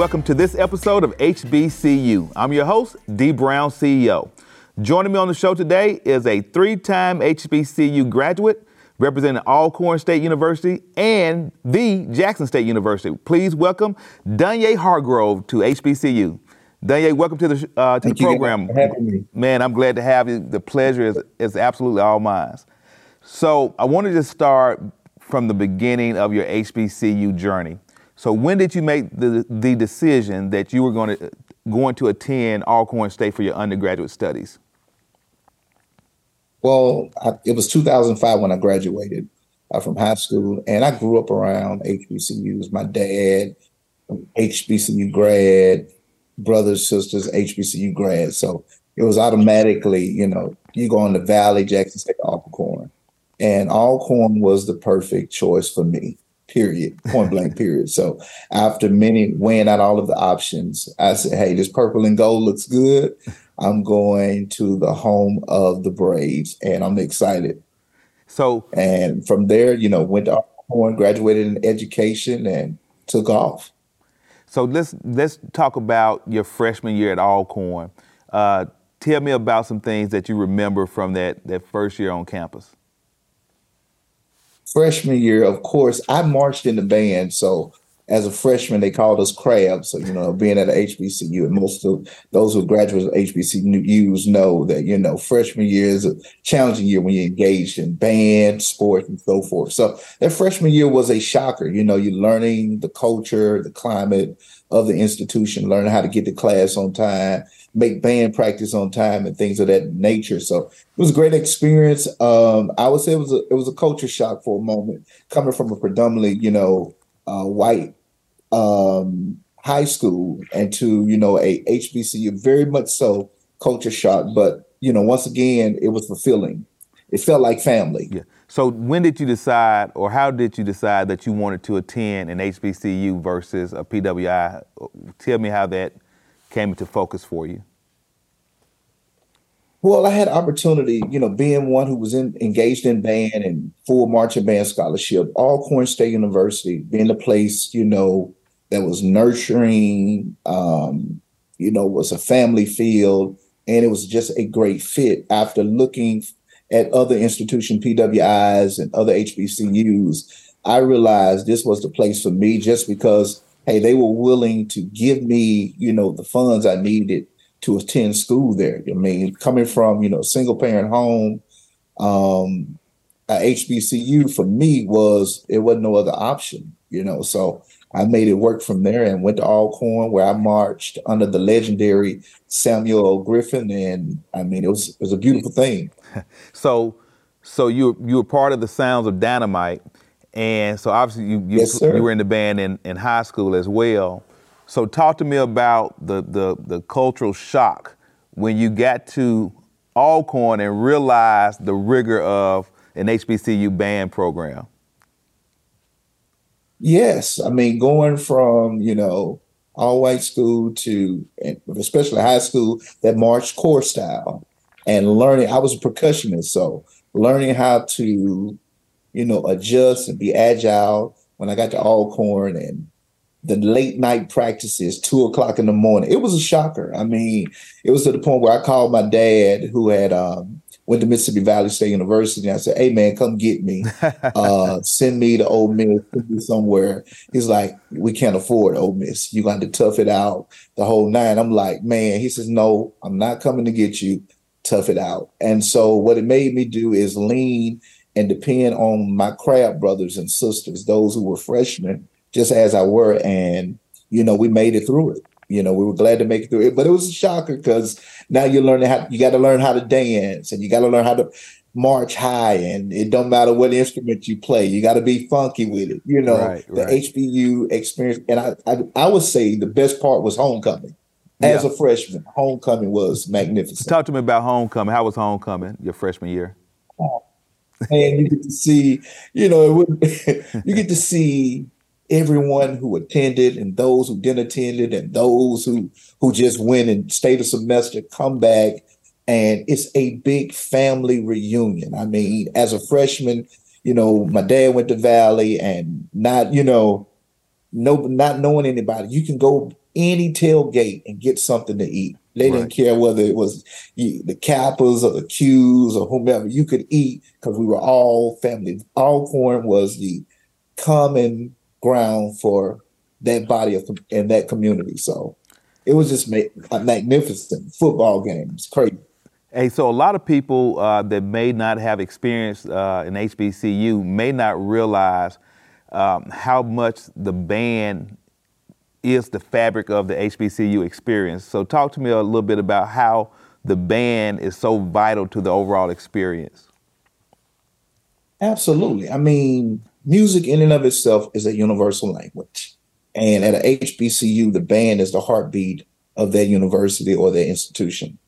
Welcome to this episode of HBCYou. I'm your host, Dee Brown, CEO. Joining me on the show today is a three time HBCU graduate representing Alcorn State University and the Jackson State University. Please welcome Donyea Hargrove to HBCU. Donyea, welcome to the, uh, to the program. Man, I'm glad to have you. The pleasure is, is absolutely all mine. So I wanted to just start from the beginning of your HBCYou journey. So when did you make the, the decision that you were going to, going to attend Alcorn State for your undergraduate studies? Well, I, it was 2005 when I graduated uh, from high school, and I grew up around HBCUs. My dad, HBCU grad, brothers, sisters, HBCU grad. So it was automatically, you know, you go in the Valley, Jackson State, Alcorn. And Alcorn was the perfect choice for me period, point blank, period. So after many weighing out all of the options, I said, hey, this purple and gold looks good. I'm going to the home of the Braves, and I'm excited. So, and from there, you know, went to Alcorn, graduated in education, and took off. So let's let's talk about your freshman year at Alcorn. Uh, tell me about some things that you remember from that that first year on campus freshman year, of course, I marched in the band. So as a freshman, they called us crabs. So, you know, being at HBCU, and most of those who graduated of HBCUs know that, you know, freshman year is a challenging year when you're engaged in band, sports, and so forth. So that freshman year was a shocker. You know, you're learning the culture, the climate of the institution, learning how to get to class on time, make band practice on time and things of that nature. So it was a great experience. Um, I would say it was a it was a culture shock for a moment, coming from a predominantly you know uh, white um, high school and to you know a HBCU, very much so culture shock. But you know, once again, it was fulfilling. It felt like family. Yeah. So when did you decide, or how did you decide that you wanted to attend an HBCU versus a PWI? Tell me how that came into focus for you? Well, I had opportunity, you know, being one who was in, engaged in band and full marching band scholarship, Alcorn State University being a place, you know, that was nurturing, um, you know, was a family field, and it was just a great fit. After looking at other institution PWIs and other HBCUs, I realized this was the place for me just because hey, they were willing to give me, you know, the funds I needed to attend school there. I mean, coming from, you know, single parent home, um, HBCU for me was it wasn't no other option, you know. So I made it work from there and went to Alcorn where I marched under the legendary Samuel L. Griffin, and I mean it was it was a beautiful thing. so, so you you were part of the Sounds of Dynamite, and so obviously you you, yes, you were in the band in, in high school as well. So talk to me about the, the the cultural shock when you got to Alcorn and realized the rigor of an HBCU band program. Yes, I mean going from you know all white school to especially high school that march corps style and learning. I was a percussionist, so learning how to you know, adjust and be agile when I got to Alcorn and the late night practices, two o'clock in the morning. It was a shocker. I mean, it was to the point where I called my dad, who had um, went to Mississippi Valley State University. And I said, "Hey, man, come get me. Uh, send me to Ole Miss. Somewhere." He's like, "We can't afford Ole Miss. You got to tough it out the whole nine. I'm like, "Man," he says, "No, I'm not coming to get you. Tough it out." And so, what it made me do is lean and depend on my crab brothers and sisters, those who were freshmen, just as I were. And, you know, we made it through it. You know, we were glad to make it through it, but it was a shocker because now you're learning how you got to learn how to dance and you got to learn how to march high and it don't matter what instrument you play you got to be funky with it you know right, the right. hbu experience and I, I, I would say the best part was homecoming as yeah. a freshman homecoming was magnificent talk to me about homecoming how was homecoming your freshman year and you get to see, you know, you get to see everyone who attended and those who didn't attend and those who who just went and stayed a semester come back and it's a big family reunion i mean as a freshman you know my dad went to valley and not you know no, not knowing anybody. You can go any tailgate and get something to eat. They right. didn't care whether it was the Kappas or the Qs or whomever. You could eat because we were all family. Alcorn was the common ground for that body of in that community. So it was just ma- magnificent football games, crazy. Hey, so a lot of people uh, that may not have experienced uh, an HBCU may not realize um, how much the band is the fabric of the HBCU experience. So, talk to me a little bit about how the band is so vital to the overall experience. Absolutely. I mean, music in and of itself is a universal language. And at a HBCU, the band is the heartbeat of that university or their institution.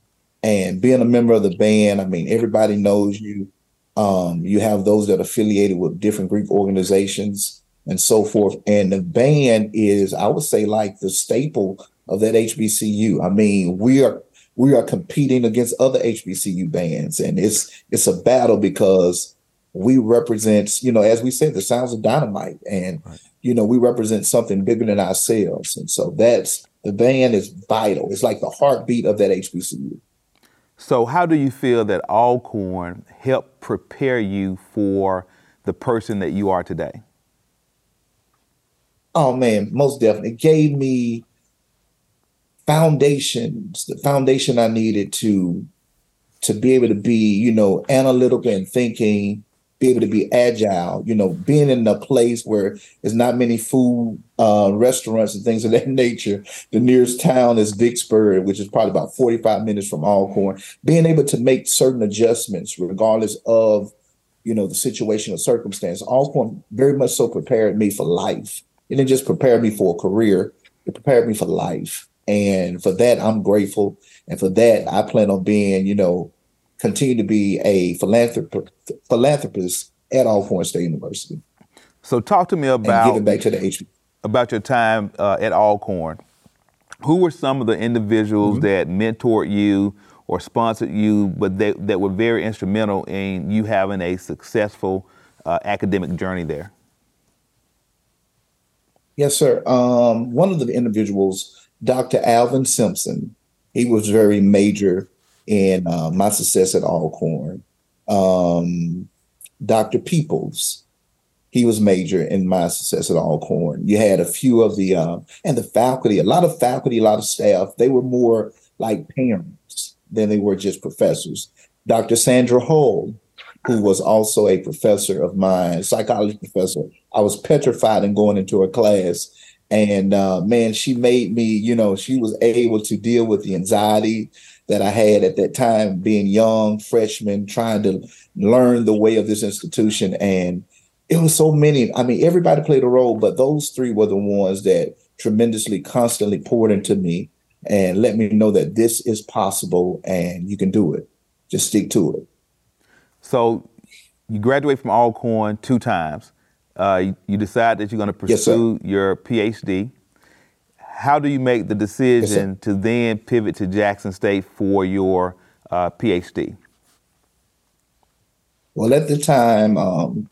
And being a member of the band, I mean, everybody knows you. Um, you have those that are affiliated with different Greek organizations and so forth. And the band is, I would say, like the staple of that HBCU. I mean, we are we are competing against other HBCU bands, and it's it's a battle because we represent, you know, as we said, the sounds of dynamite, and right. you know, we represent something bigger than ourselves, and so that's the band is vital. It's like the heartbeat of that HBCU. So, how do you feel that Alcorn helped prepare you for the person that you are today? Oh man, most definitely. It gave me foundations, the foundation I needed to to be able to be, you know, analytical and thinking, be able to be agile, you know, being in a place where there's not many food uh, restaurants and things of that nature. The nearest town is Vicksburg, which is probably about 45 minutes from Alcorn. Being able to make certain adjustments regardless of, you know, the situation or circumstance. Alcorn very much so prepared me for life it didn't just prepare me for a career, it prepared me for life. And for that, I'm grateful. And for that, I plan on being, you know, continue to be a philanthrop- philanthropist at Alcorn State University. So talk to me about giving back to the HB. About your time uh, at Alcorn. Who were some of the individuals mm-hmm. that mentored you or sponsored you, but they, that were very instrumental in you having a successful uh, academic journey there? Yes, sir. Um, one of the individuals, Dr. Alvin Simpson, he was very major in uh, my success at Alcorn. Um, Dr. Peoples, he was major in my success at Alcorn. You had a few of the, uh, and the faculty, a lot of faculty, a lot of staff, they were more like parents than they were just professors. Dr. Sandra Hull, who was also a professor of mine, psychology professor. I was petrified in going into her class. And uh, man, she made me, you know, she was able to deal with the anxiety that I had at that time, being young, freshman, trying to learn the way of this institution. And it was so many. I mean, everybody played a role, but those three were the ones that tremendously, constantly poured into me and let me know that this is possible and you can do it. Just stick to it. So you graduate from Alcorn two times. Uh, you, you, decide that you're going to pursue yes, your PhD. How do you make the decision yes, to then pivot to Jackson State for your uh, PhD? Well, at the time, um,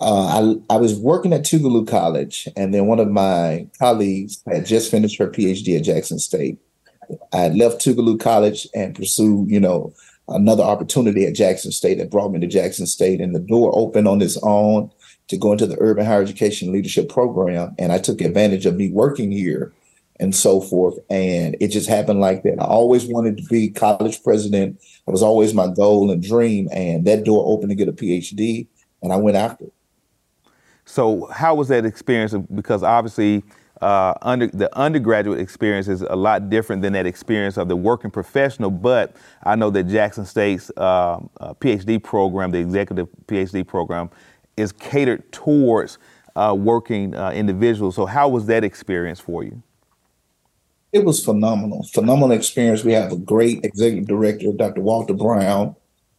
uh, I, I was working at Tougaloo College, and then one of my colleagues had just finished her PhD at Jackson State. I left Tougaloo College and pursued, you know, another opportunity at Jackson State that brought me to Jackson State, and the door opened on its own to go into the Urban Higher Education Leadership Program, and I took advantage of me working here and so forth. And it just happened like that. I always wanted to be college president. It was always my goal and dream, and that door opened to get a PhD, and I went after it. So, how was that experience? Because obviously, uh, under the undergraduate experience is a lot different than that experience of the working professional. But I know that Jackson State's uh, uh, PhD program, the executive PhD program, is catered towards uh, working uh, individuals. So how was that experience for you? It was phenomenal, phenomenal experience. We have a great executive director, Dr. Walter Brown.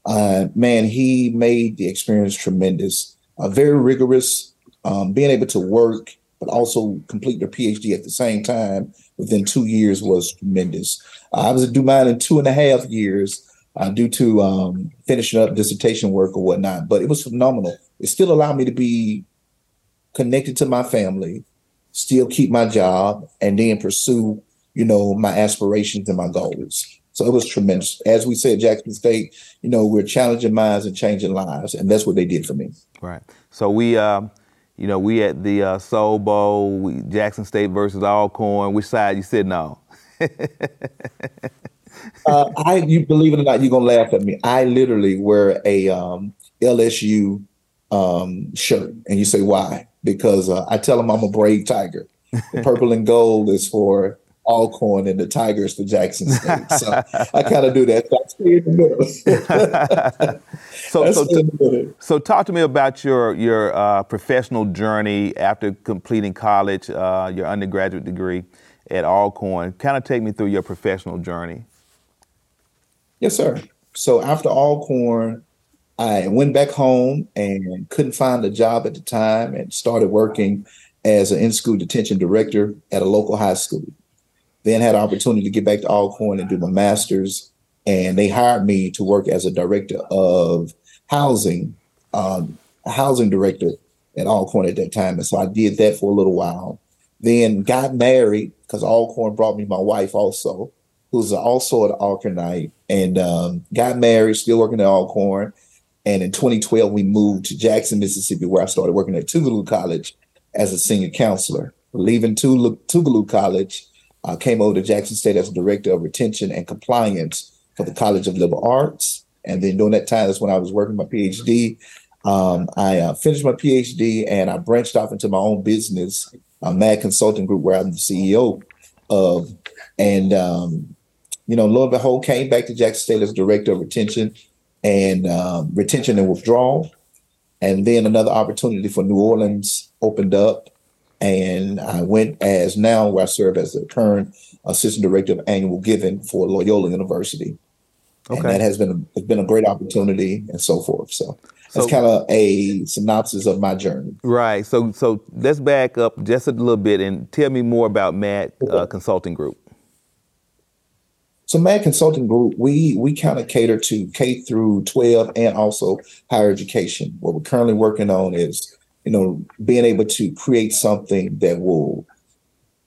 Uh, man, he made the experience tremendous. very rigorous, um, being able to work but also complete their PhD at the same time within two years was tremendous. I was to do mine in two and a half years uh, due to um, finishing up dissertation work or whatnot, but it was phenomenal. It still allowed me to be connected to my family, still keep my job, and then pursue, you know, my aspirations and my goals. So it was tremendous. As we said, Jackson State, you know, we're challenging minds and changing lives, and that's what they did for me. Right. So we, uh, you know, we at the uh, Soul Bowl, we, Jackson State versus Alcorn. Which side you sitting on? uh, I, you believe it or not, you're gonna laugh at me. I literally wear a um, LSU um, shirt, and you say why? Because uh, I tell them I'm a brave tiger. The purple and gold is for Alcorn and the Tigers for Jackson State. So I kind of do that. So I stay in the middle. so, so, t- so talk to me about your your uh, professional journey after completing college, uh, your undergraduate degree at Alcorn. Kind of take me through your professional journey. Yes, sir. So after Alcorn, I went back home and couldn't find a job at the time and started working as an in-school detention director at a local high school. Then had an opportunity to get back to Alcorn and do my master's, and they hired me to work as a director of housing, um, housing director at Alcorn at that time. And so I did that for a little while. Then got married because Alcorn brought me my wife also, who's also an Alcornite, and um, got married, still working at Alcorn. And in 2012, we moved to Jackson, Mississippi, where I started working at Tougaloo College as a senior counselor. Leaving Tougaloo College, I came over to Jackson State as director of retention and compliance for the College of Liberal Arts. And then during that time, that's when I was working my PhD. Um, I uh, finished my PhD and I branched off into my own business, a Mad Consulting Group, where I'm the CEO of. And, um, you know, lo and behold, came back to Jackson State as director of retention and um, retention and withdrawal. And then another opportunity for New Orleans opened up and I went as now where I serve as the current assistant director of annual giving for Loyola University. Okay. And that has been a, it's been a great opportunity and so forth. So that's so, kind of a synopsis of my journey. Right. So so let's back up just a little bit and tell me more about Mad uh, Consulting Group. So Mad Consulting Group, we we kind of cater to K through 12 and also higher education. What we're currently working on is you know, being able to create something that will,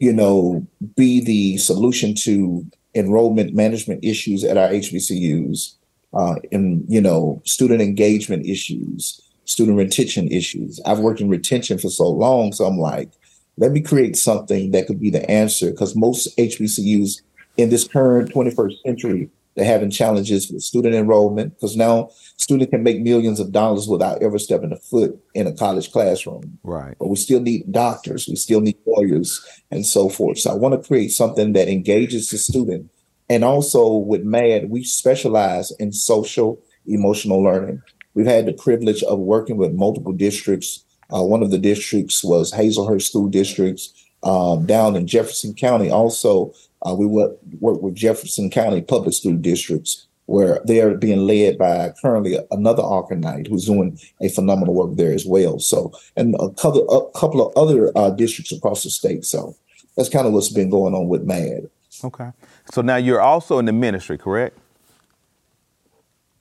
you know, be the solution to enrollment management issues at our HBCUs, uh, and you know, student engagement issues, student retention issues. I've worked in retention for so long, so I'm like, let me create something that could be the answer because most HBCUs in this current 21st century they're having challenges with student enrollment because now students can make millions of dollars without ever stepping a foot in a college classroom. Right. But we still need doctors, we still need lawyers, and so forth. So I want to create something that engages the student. And also with MAD, we specialize in social emotional learning. We've had the privilege of working with multiple districts. Uh, one of the districts was Hazlehurst School Districts um, down in Jefferson County. Also, uh, we work, work with Jefferson County Public School Districts, where they are being led by currently another Alcornite who's doing a phenomenal work there as well. So, and a couple, a couple of other uh, districts across the state. So, that's kind of what's been going on with MAD. Okay. So now you're also in the ministry, correct?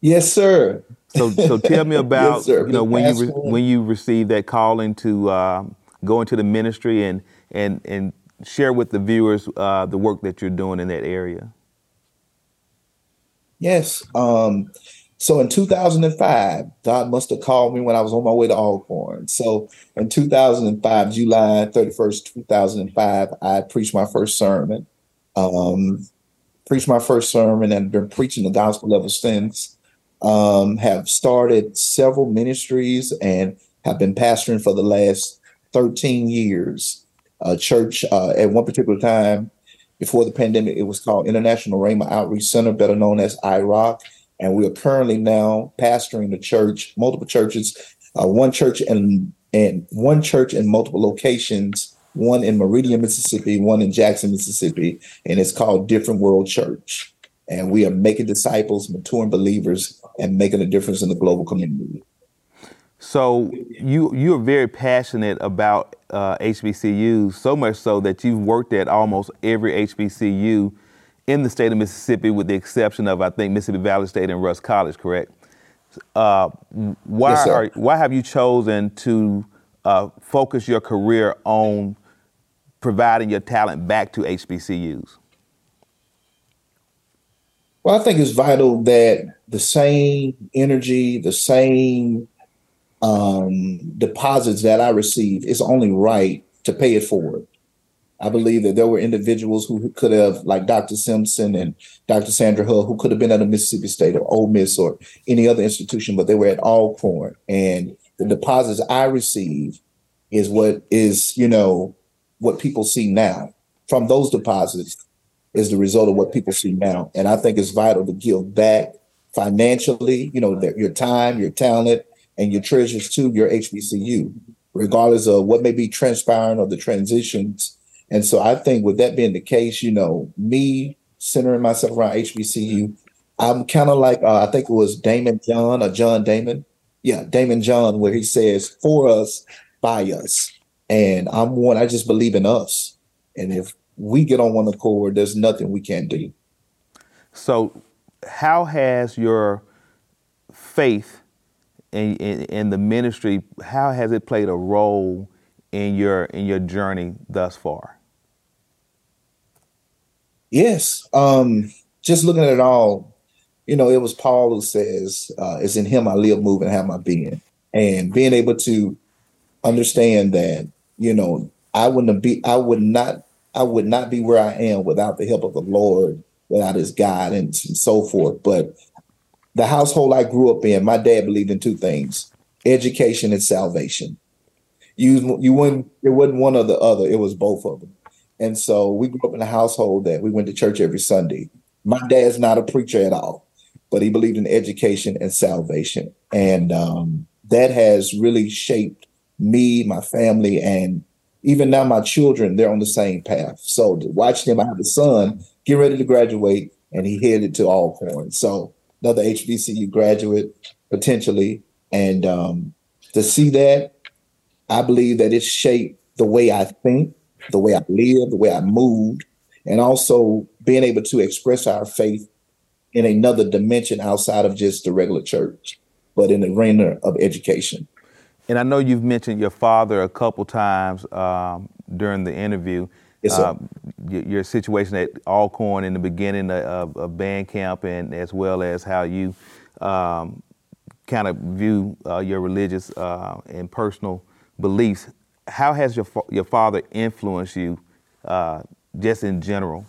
Yes, sir. So, so tell me about yes, you know when you re- when you received that calling to uh, go into the ministry and and and share with the viewers uh, the work that you're doing in that area. Yes. Um, so in 2005, God must have called me when I was on my way to Alcorn. So in 2005, July 31st, 2005, I preached my first sermon. Um, preached my first sermon and been preaching the gospel ever since. Um, have started several ministries and have been pastoring for the last 13 years uh, church uh, at one particular time before the pandemic. It was called International Rhema Outreach Center, better known as IROC. And we are currently now pastoring the church, multiple churches, uh, one church and and one church in multiple locations, one in Meridian, Mississippi, one in Jackson, Mississippi, and it's called Different World Church. And we are making disciples, maturing believers, and making a difference in the global community. So you you're very passionate about uh, HBCUs, so much so that you've worked at almost every HBCU in the state of Mississippi, with the exception of I think Mississippi Valley State and Rust College, correct? Uh, why yes, are, why have you chosen to uh, focus your career on providing your talent back to HBCUs? Well, I think it's vital that the same energy, the same um, deposits that I receive, it's only right to pay it forward. I believe that there were individuals who could have, like Dr. Simpson and Dr. Sandra Hull, who could have been at a Mississippi State or Ole Miss or any other institution, but they were at Alcorn. And the deposits I receive is what is, you know, what people see now. From those deposits is the result of what people see now. And I think it's vital to give back financially, you know, your time, your talent, and your treasures to your HBCU, regardless of what may be transpiring or the transitions. And so I think with that being the case, you know, me centering myself around HBCU, I'm kind of like uh, I think it was Daymond John or John Damon. Yeah, Daymond John, where he says, for us, by us. And I'm one, I just believe in us. And if we get on one accord, there's nothing we can't do. So, how has your faith in, the ministry, how has it played a role in your in your journey thus far? Yes, um, just looking at it all, you know, it was Paul who says, uh, "It's in Him I live, move, and have my being," and being able to understand that, you know, I wouldn't be, I would not, I would not be where I am without the help of the Lord, without His guidance and so forth. But the household I grew up in, my dad believed in two things: education and salvation. You you wouldn't it wasn't one or the other; it was both of them. And so we grew up in a household that we went to church every Sunday. My dad's not a preacher at all, but he believed in education and salvation, and um, that has really shaped me, my family, and even now my children. They're on the same path. So to watch them, I have a son get ready to graduate, and he headed to Alcorn. So another HBCU graduate potentially. And um, to see that, I believe that it shaped the way I think, the way I live, the way I moved, and also being able to express our faith in another dimension outside of just the regular church, but in the arena of education. And I know you've mentioned your father a couple times um, during the interview. Yes, uh, your, situation at Alcorn in the beginning of, of, band camp, and as well as how you um, kind of view uh, your religious uh, and personal beliefs. How has your your father influenced you, uh, just in general?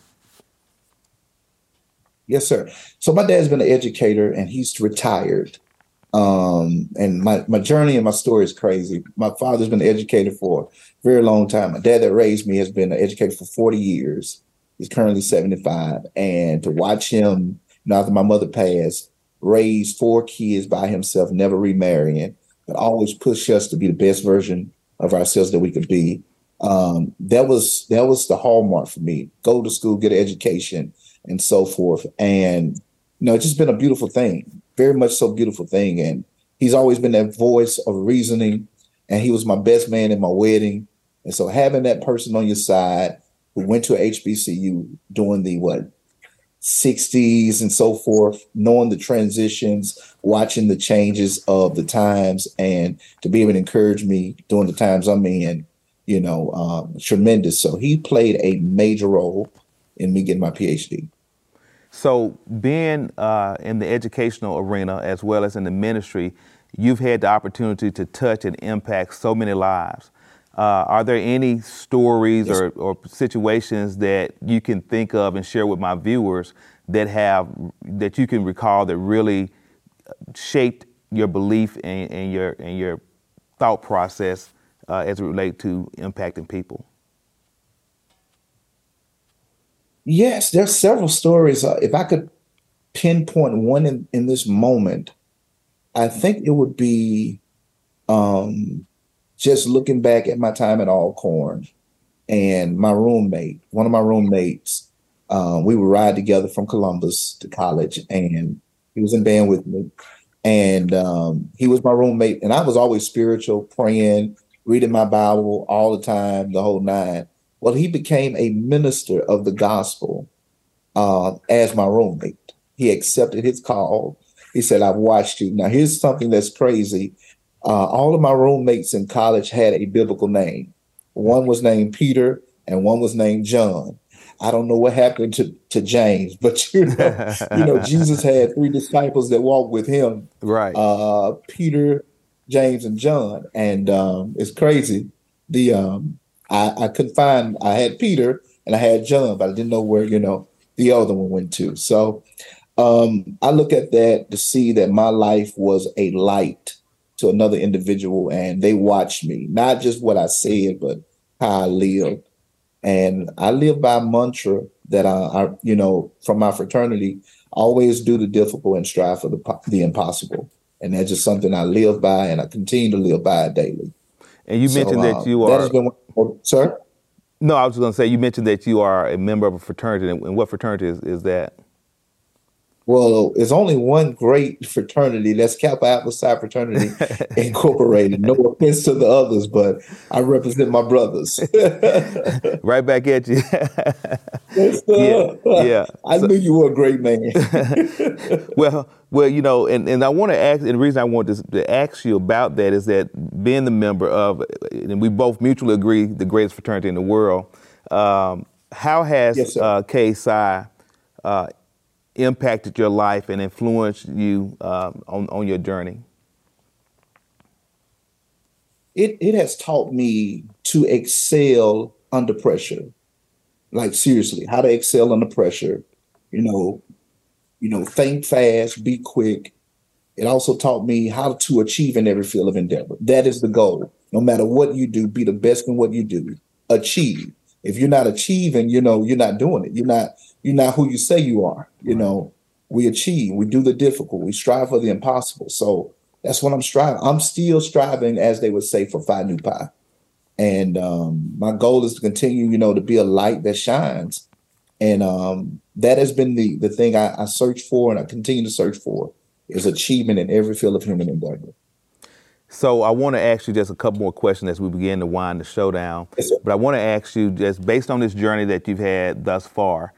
Yes, sir. So my dad's been an educator, and he's retired. Um, and my, my journey and my story is crazy. My father's been educated for a very long time. My dad that raised me has been educated for 40 years. He's currently 75. And to watch him, you know, after my mother passed, raise four kids by himself, never remarrying, but always push us to be the best version of ourselves that we could be. Um, that was that was the hallmark for me. Go to school, get an education, and so forth. And you know, it's just been a beautiful thing very much so beautiful thing. And he's always been that voice of reasoning. And he was my best man in my wedding. And so having that person on your side who went to HBCU during the what 60s and so forth, knowing the transitions, watching the changes of the times, and to be able to encourage me during the times I'm in, you know, um, tremendous. So he played a major role in me getting my PhD. So, being uh, in the educational arena as well as in the ministry, you've had the opportunity to touch and impact so many lives. Uh, are there any stories yes. or, or, situations that you can think of and share with my viewers that have that you can recall that really shaped your belief and, and your and your thought process uh, as it relates to impacting people? Yes, there's several stories. Uh, if I could pinpoint one in, in this moment, I think it would be um, just looking back at my time at Alcorn and my roommate, one of my roommates, um, we would ride together from Columbus to college, and he was in band with me. And um, he was my roommate, and I was always spiritual, praying, reading my Bible all the time, the whole nine. Well, he became a minister of the gospel uh, as my roommate. He accepted his call. He said, I've watched you. Now, here's something that's crazy. Uh, all of my roommates in college had a biblical name. One was named Peter, and one was named John. I don't know what happened to, to James, but you know, you know, Jesus had three disciples that walked with him. Right. Uh, Peter, James, and John. And um, it's crazy. The um, I, I couldn't find I had Peter and I had John, but I didn't know where, you know, the other one went to. So um, I look at that to see that my life was a light to another individual and they watched me, not just what I said, but how I lived. And I live by a mantra that I, I, you know, from my fraternity, always do the difficult and strive for the, the impossible. And that's just something I live by and I continue to live by daily. And you so, mentioned that uh, you are. That oh, sir? No, I was going to say, you mentioned that you are a member of a fraternity. And what fraternity is, is that? Well, it's only one great fraternity. That's Kappa Alpha Psi Fraternity Incorporated. No offense to the others, but I represent my brothers. right back at you. yeah, yeah. I so, knew you were a great man. well, well, you know, and, and I want to ask, and the reason I want to, to ask you about that is that being the member of, and we both mutually agree, the greatest fraternity in the world. Um, how has yes, uh, KSI uh, impacted your life and influenced you um, on, on your journey? It, it has taught me to excel under pressure. Like seriously, how to excel under pressure. You know, you know, think fast, be quick. It also taught me how to achieve in every field of endeavor. That is the goal. No matter what you do, be the best in what you do. Achieve. If you're not achieving, you know, you're not doing it. You're not you're not who you say you are. You right. know, we achieve, we do the difficult, we strive for the impossible. So that's what I'm striving. I'm still striving, as they would say, for Phi Nu Pi. And um, my goal is to continue, you know, to be a light that shines. And um, that has been the the thing I, I search for and I continue to search for is achievement in every field of human endeavor. So I want to ask you just a couple more questions as we begin to wind the show down. Yes, but I want to ask you just based on this journey that you've had thus far,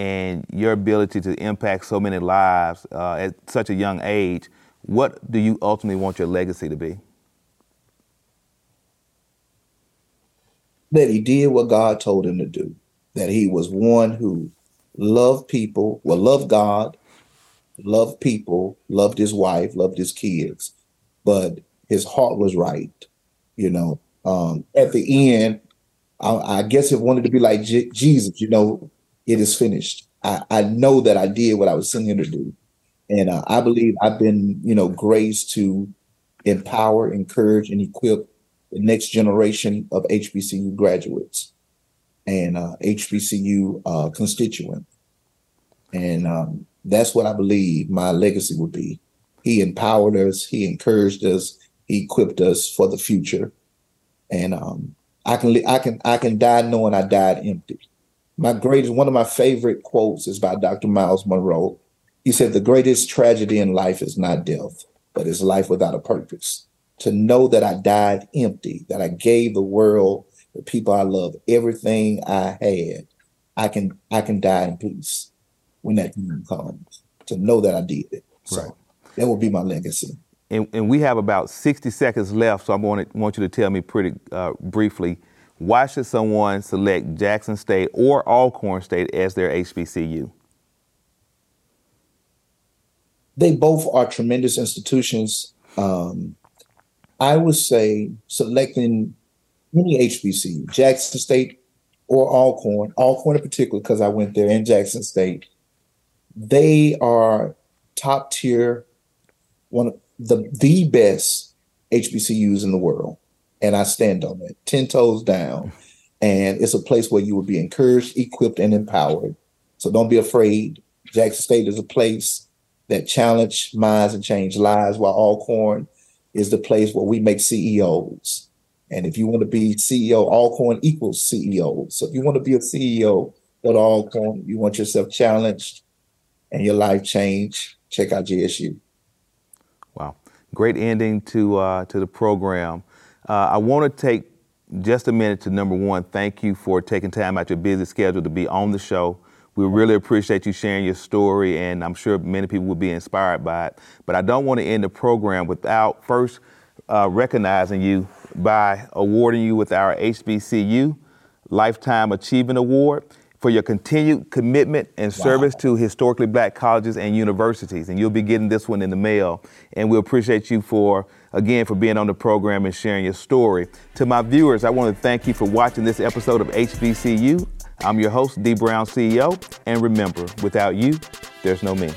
and your ability to impact so many lives uh, at such a young age, what do you ultimately want your legacy to be? That he did what God told him to do, that he was one who loved people, well, loved God, loved people, loved his wife, loved his kids, but his heart was right. You know, um, at the end, I, I guess it wanted to be like J- Jesus, you know, it is finished. I, I know that I did what I was sent here to do. And uh, I believe I've been, you know, graced to empower, encourage, and equip the next generation of HBCU graduates and uh, HBCU uh, constituent. And um, that's what I believe my legacy would be. He empowered us, he encouraged us, he equipped us for the future. And um, I can I can I can die knowing I died empty my greatest one of my favorite quotes is by Dr. Myles Munroe. He said, The greatest tragedy in life is not death, but it's life without a purpose. To know that I died empty, that I gave the world, the people I love, everything I had, I can I can die in peace when that time comes. To know that I did it. So right. that will be my legacy. And, and, we have about 60 seconds left, so I want, to, want you to tell me pretty uh, briefly why should someone select Jackson State or Alcorn State as their HBCU? They both are tremendous institutions. Um, I would say selecting any HBCU, Jackson State or Alcorn, Alcorn in particular, because I went there in Jackson State, they are top tier, one of the the best HBCUs in the world and I stand on it, 10 toes down. And it's a place where you will be encouraged, equipped, and empowered. So don't be afraid. Jackson State is a place that challenge minds and change lives, while Alcorn is the place where we make CEOs. And if you want to be CEO, Alcorn equals CEO. So if you want to be a CEO, go to. You want yourself challenged and your life changed, check out JSU. Wow. Great ending to uh, to the program. Uh, I want to take just a minute to number one, thank you for taking time out your busy schedule to be on the show. We really appreciate you sharing your story, and I'm sure many people will be inspired by it. But I don't want to end the program without first uh, recognizing you by awarding you with our HBCU Lifetime Achievement Award for your continued commitment and service Wow. to historically black colleges and universities. And you'll be getting this one in the mail. And we appreciate you for, again, for being on the program and sharing your story. To my viewers, I want to thank you for watching this episode of HBCYou. I'm your host, Dee Brown CEO. And remember, without you, there's no me.